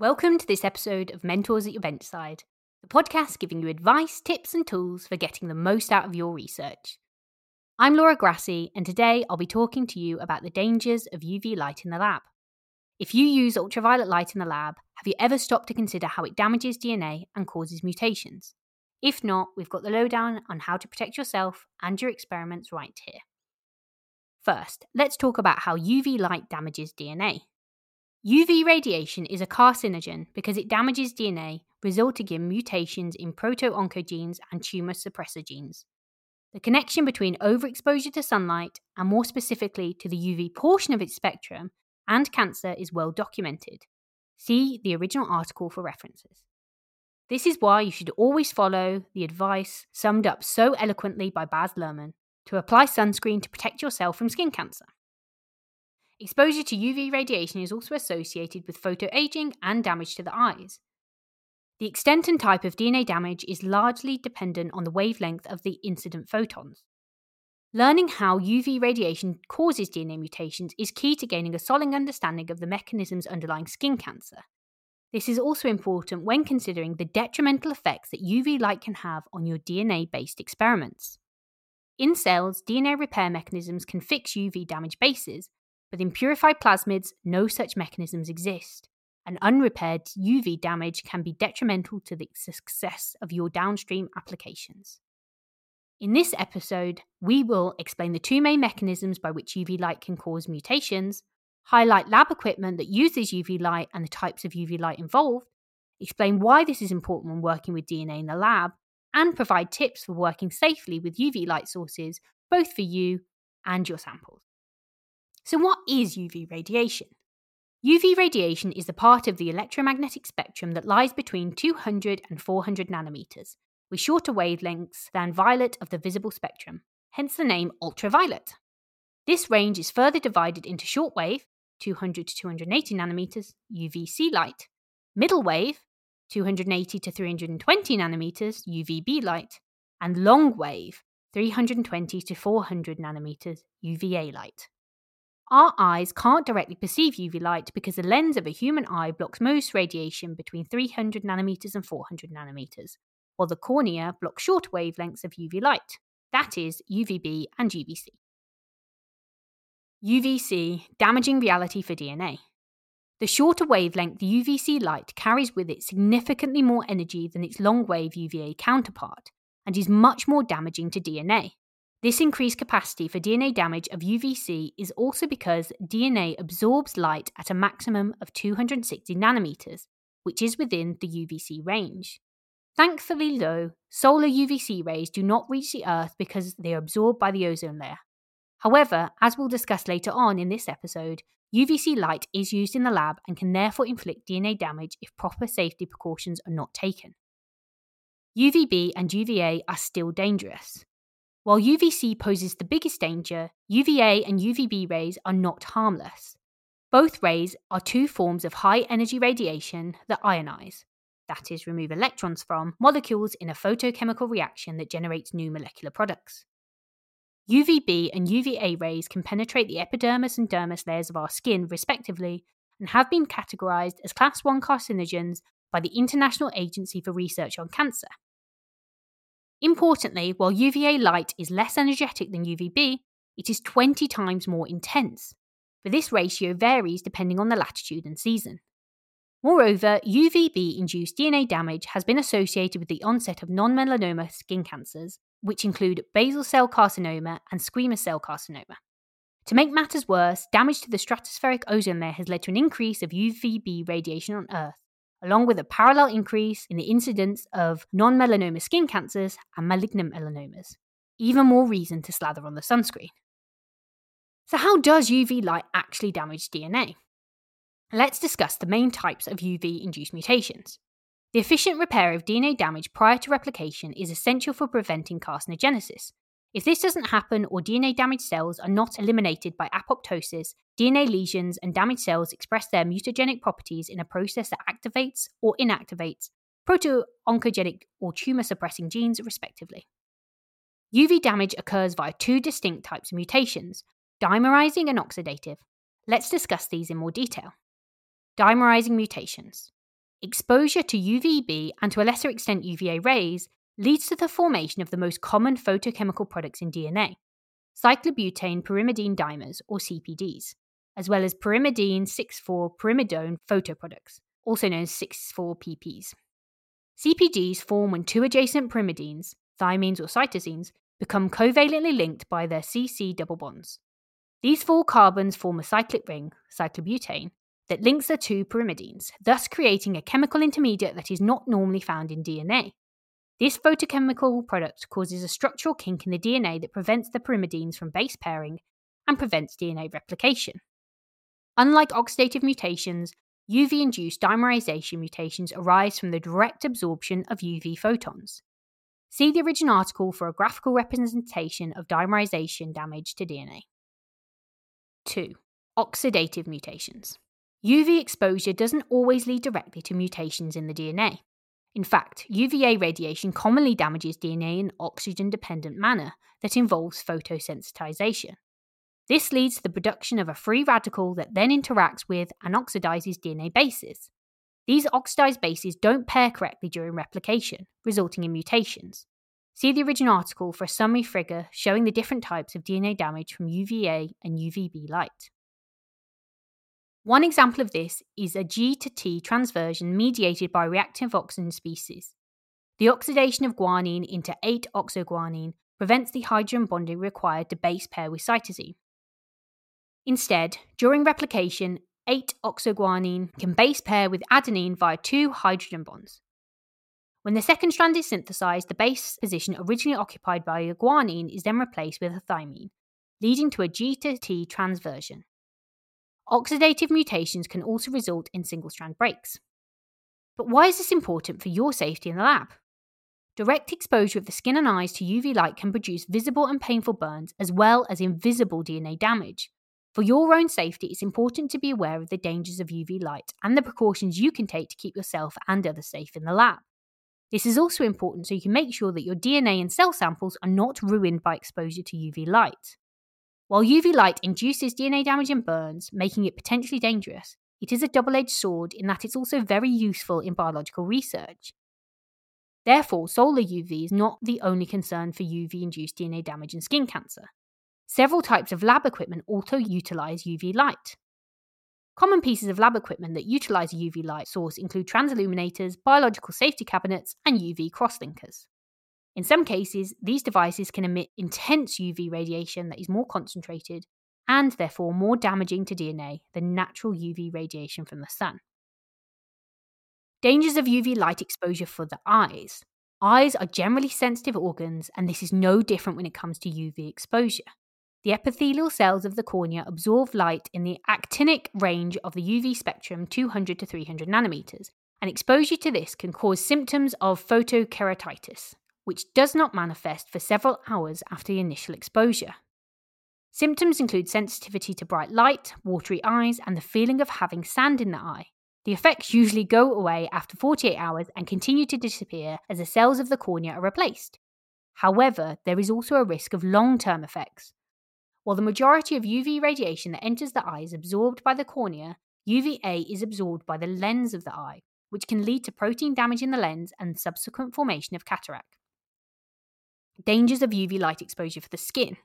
Welcome to this episode of Mentors at Your Benchside, the podcast giving you advice, tips, and tools for getting the most out of your research. I'm Laura Grassi, and today I'll be talking to you about the dangers of UV light in the lab. If you use ultraviolet light in the lab, have you ever stopped to consider how it damages DNA and causes mutations? If not, we've got the lowdown on how to protect yourself and your experiments right here. First, let's talk about how UV light damages DNA. UV radiation is a carcinogen because it damages DNA, resulting in mutations in proto-oncogenes and tumor suppressor genes. The connection between overexposure to sunlight, and more specifically to the UV portion of its spectrum, and cancer is well documented. See the original article for references. This is why you should always follow the advice summed up so eloquently by Baz Luhrmann to apply sunscreen to protect yourself from skin cancer. Exposure to UV radiation is also associated with photoaging and damage to the eyes. The extent and type of DNA damage is largely dependent on the wavelength of the incident photons. Learning how UV radiation causes DNA mutations is key to gaining a solid understanding of the mechanisms underlying skin cancer. This is also important when considering the detrimental effects that UV light can have on your DNA based experiments. In cells, DNA repair mechanisms can fix UV damaged bases, but in purified plasmids, no such mechanisms exist, and unrepaired UV damage can be detrimental to the success of your downstream applications. In this episode, we will explain the two main mechanisms by which UV light can cause mutations, highlight lab equipment that uses UV light and the types of UV light involved, explain why this is important when working with DNA in the lab, and provide tips for working safely with UV light sources, both for you and your samples. So, what is UV radiation? UV radiation is the part of the electromagnetic spectrum that lies between 200 and 400 nanometers, with shorter wavelengths than violet of the visible spectrum, hence the name ultraviolet. This range is further divided into short wave, 200 to 280 nanometers, UVC light, middle wave, 280 to 320 nanometers, UVB light, and long wave, 320 to 400 nanometers, UVA light. Our eyes can't directly perceive UV light because the lens of a human eye blocks most radiation between 300 nanometers and 400 nanometers, while the cornea blocks short wavelengths of UV light, that is, UVB and UVC. UVC, damaging reality for DNA. The shorter wavelength UVC light carries with it significantly more energy than its long wave UVA counterpart and is much more damaging to DNA. This increased capacity for DNA damage of UVC is also because DNA absorbs light at a maximum of 260 nanometers, which is within the UVC range. Thankfully, though, solar UVC rays do not reach the Earth because they are absorbed by the ozone layer. However, as we'll discuss later on in this episode, UVC light is used in the lab and can therefore inflict DNA damage if proper safety precautions are not taken. UVB and UVA are still dangerous. While UVC poses the biggest danger, UVA and UVB rays are not harmless. Both rays are two forms of high energy radiation that ionize, that is, remove electrons from, molecules in a photochemical reaction that generates new molecular products. UVB and UVA rays can penetrate the epidermis and dermis layers of our skin, respectively, and have been categorized as Class 1 carcinogens by the International Agency for Research on Cancer. Importantly, while UVA light is less energetic than UVB, it is 20 times more intense, but this ratio varies depending on the latitude and season. Moreover, UVB induced DNA damage has been associated with the onset of non melanoma skin cancers, which include basal cell carcinoma and squamous cell carcinoma. To make matters worse, damage to the stratospheric ozone layer has led to an increase of UVB radiation on Earth, along with a parallel increase in the incidence of non melanoma skin cancers and malignant melanomas. Even more reason to slather on the sunscreen. So, how does UV light actually damage DNA? Let's discuss the main types of UV induced mutations. The efficient repair of DNA damage prior to replication is essential for preventing carcinogenesis, if this doesn't happen or DNA damaged cells are not eliminated by apoptosis, DNA lesions and damaged cells express their mutagenic properties in a process that activates or inactivates proto-oncogenic or tumor suppressing genes, respectively. UV damage occurs via two distinct types of mutations dimerizing and oxidative. Let's discuss these in more detail. Dimerizing mutations. exposure to UVB and to a lesser extent UVA rays leads to the formation of the most common photochemical products in DNA cyclobutane pyrimidine dimers, or CPDs, as well as pyrimidine 6,4 pyrimidone photoproducts, also known as 6,4-PPs. CPDs form when two adjacent pyrimidines, thymines or cytosines, become covalently linked by their CC double bonds. These four carbons form a cyclic ring, cyclobutane, that links the two pyrimidines, thus creating a chemical intermediate that is not normally found in DNA. This photochemical product causes a structural kink in the DNA that prevents the pyrimidines from base pairing and prevents DNA replication. Unlike oxidative mutations, UV induced dimerization mutations arise from the direct absorption of UV photons. See the original article for a graphical representation of dimerization damage to DNA. 2. Oxidative mutations. UV exposure doesn't always lead directly to mutations in the DNA. In fact, UVA radiation commonly damages DNA in an oxygen dependent manner that involves photosensitization. This leads to the production of a free radical that then interacts with and oxidizes DNA bases. These oxidized bases don't pair correctly during replication, resulting in mutations. See the original article for a summary figure showing the different types of DNA damage from UVA and UVB light. One example of this is a G to T transversion mediated by reactive oxygen species. The oxidation of guanine into 8 oxoguanine prevents the hydrogen bonding required to base pair with cytosine. Instead, during replication, 8 oxoguanine can base pair with adenine via two hydrogen bonds. When the second strand is synthesized, the base position originally occupied by a guanine is then replaced with a thymine, leading to a G to T transversion. Oxidative mutations can also result in single strand breaks. But why is this important for your safety in the lab? Direct exposure of the skin and eyes to UV light can produce visible and painful burns as well as invisible DNA damage. For your own safety, it's important to be aware of the dangers of UV light and the precautions you can take to keep yourself and others safe in the lab. This is also important so you can make sure that your DNA and cell samples are not ruined by exposure to UV light. While UV light induces DNA damage and burns, making it potentially dangerous, it is a double edged sword in that it's also very useful in biological research. Therefore, solar UV is not the only concern for UV induced DNA damage and skin cancer. Several types of lab equipment also utilize UV light. Common pieces of lab equipment that utilize a UV light source include transilluminators, biological safety cabinets, and UV crosslinkers. In some cases, these devices can emit intense UV radiation that is more concentrated and therefore more damaging to DNA than natural UV radiation from the sun. Dangers of UV light exposure for the eyes. Eyes are generally sensitive organs, and this is no different when it comes to UV exposure. The epithelial cells of the cornea absorb light in the actinic range of the UV spectrum 200 to 300 nanometers, and exposure to this can cause symptoms of photokeratitis which does not manifest for several hours after the initial exposure. Symptoms include sensitivity to bright light, watery eyes, and the feeling of having sand in the eye. The effects usually go away after 48 hours and continue to disappear as the cells of the cornea are replaced. However, there is also a risk of long term effects. While the majority of UV radiation that enters the eye is absorbed by the cornea, UVA is absorbed by the lens of the eye, which can lead to protein damage in the lens and subsequent formation of cataract. Dangers of UV light exposure for the skin.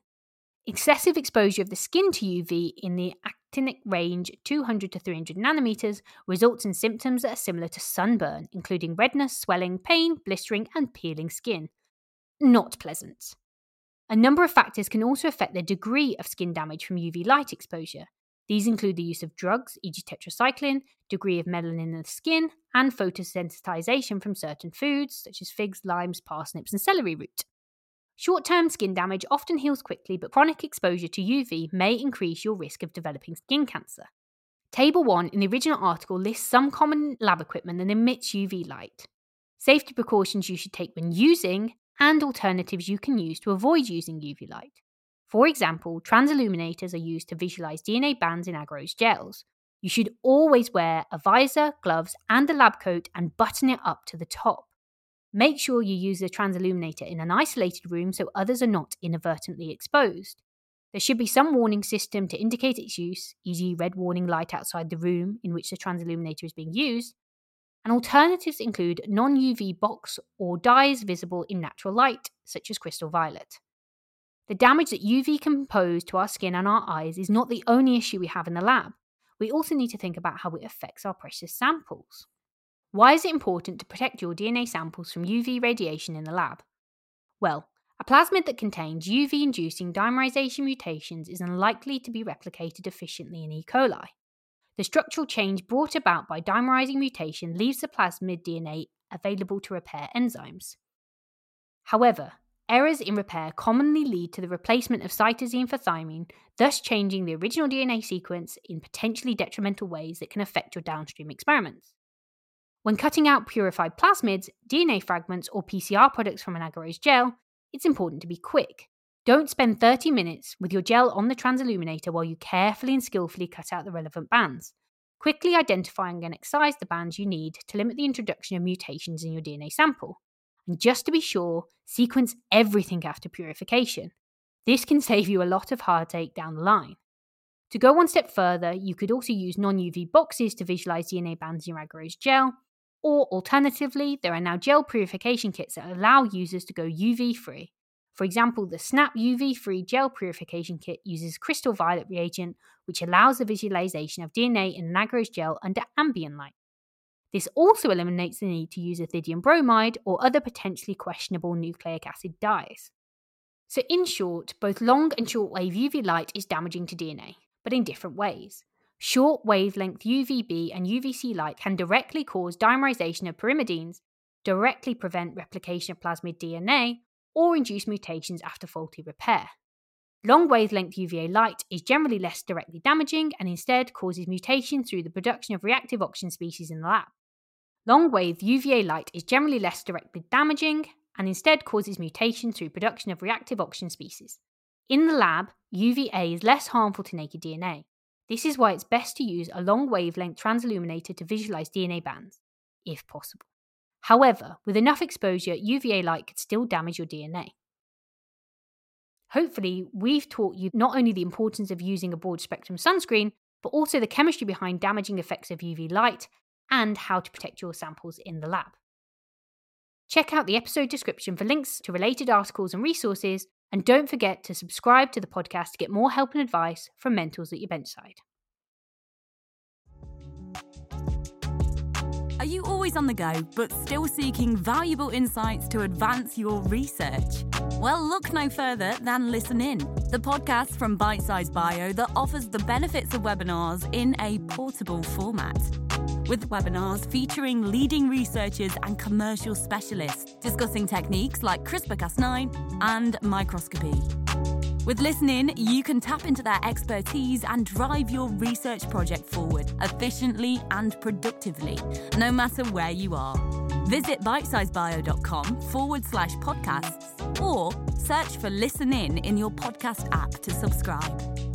Excessive exposure of the skin to UV in the actinic range 200 to 300 nanometers results in symptoms that are similar to sunburn, including redness, swelling, pain, blistering, and peeling skin. Not pleasant. A number of factors can also affect the degree of skin damage from UV light exposure. These include the use of drugs, e.g., tetracycline, degree of melanin in the skin, and photosensitization from certain foods, such as figs, limes, parsnips, and celery root. Short term skin damage often heals quickly, but chronic exposure to UV may increase your risk of developing skin cancer. Table 1 in the original article lists some common lab equipment that emits UV light, safety precautions you should take when using, and alternatives you can use to avoid using UV light. For example, transilluminators are used to visualize DNA bands in agarose gels. You should always wear a visor, gloves, and a lab coat and button it up to the top. Make sure you use the transilluminator in an isolated room so others are not inadvertently exposed. There should be some warning system to indicate its use, e.g., red warning light outside the room in which the transilluminator is being used. and alternatives include non UV box or dyes visible in natural light, such as crystal violet. The damage that UV can pose to our skin and our eyes is not the only issue we have in the lab. We also need to think about how it affects our precious samples. Why is it important to protect your DNA samples from UV radiation in the lab? Well, a plasmid that contains UV inducing dimerization mutations is unlikely to be replicated efficiently in E. coli. The structural change brought about by dimerizing mutation leaves the plasmid DNA available to repair enzymes. However, errors in repair commonly lead to the replacement of cytosine for thymine, thus changing the original DNA sequence in potentially detrimental ways that can affect your downstream experiments. When cutting out purified plasmids, DNA fragments, or PCR products from an agarose gel, it's important to be quick. Don't spend 30 minutes with your gel on the transilluminator while you carefully and skillfully cut out the relevant bands. Quickly identifying and excise the bands you need to limit the introduction of mutations in your DNA sample. And just to be sure, sequence everything after purification. This can save you a lot of heartache down the line. To go one step further, you could also use non UV boxes to visualize DNA bands in your agarose gel, or alternatively, there are now gel purification kits that allow users to go UV free. For example, the Snap UV free gel purification kit uses crystal violet reagent, which allows the visualization of DNA in an agarose gel under ambient light. This also eliminates the need to use ethidium bromide or other potentially questionable nucleic acid dyes. So, in short, both long and short wave UV light is damaging to DNA, but in different ways. Short wavelength UVB and UVC light can directly cause dimerization of pyrimidines, directly prevent replication of plasmid DNA, or induce mutations after faulty repair. Long wavelength UVA light is generally less directly damaging and instead causes mutation through the production of reactive oxygen species in the lab. Long wave UVA light is generally less directly damaging and instead causes mutation through production of reactive oxygen species. In the lab, UVA is less harmful to naked DNA. This is why it's best to use a long wavelength transilluminator to visualize DNA bands, if possible. However, with enough exposure, UVA light could still damage your DNA. Hopefully, we've taught you not only the importance of using a broad spectrum sunscreen, but also the chemistry behind damaging effects of UV light and how to protect your samples in the lab. Check out the episode description for links to related articles and resources, and don't forget to subscribe to the podcast to get more help and advice from mentors at your benchside. Are you always on the go, but still seeking valuable insights to advance your research? Well, look no further than Listen In, the podcast from Bitesize Bio that offers the benefits of webinars in a portable format with webinars featuring leading researchers and commercial specialists discussing techniques like CRISPR Cas9 and microscopy. With Listen In, you can tap into their expertise and drive your research project forward efficiently and productively, no matter where you are. Visit bitesizebio.com forward slash podcasts or search for Listen In in your podcast app to subscribe.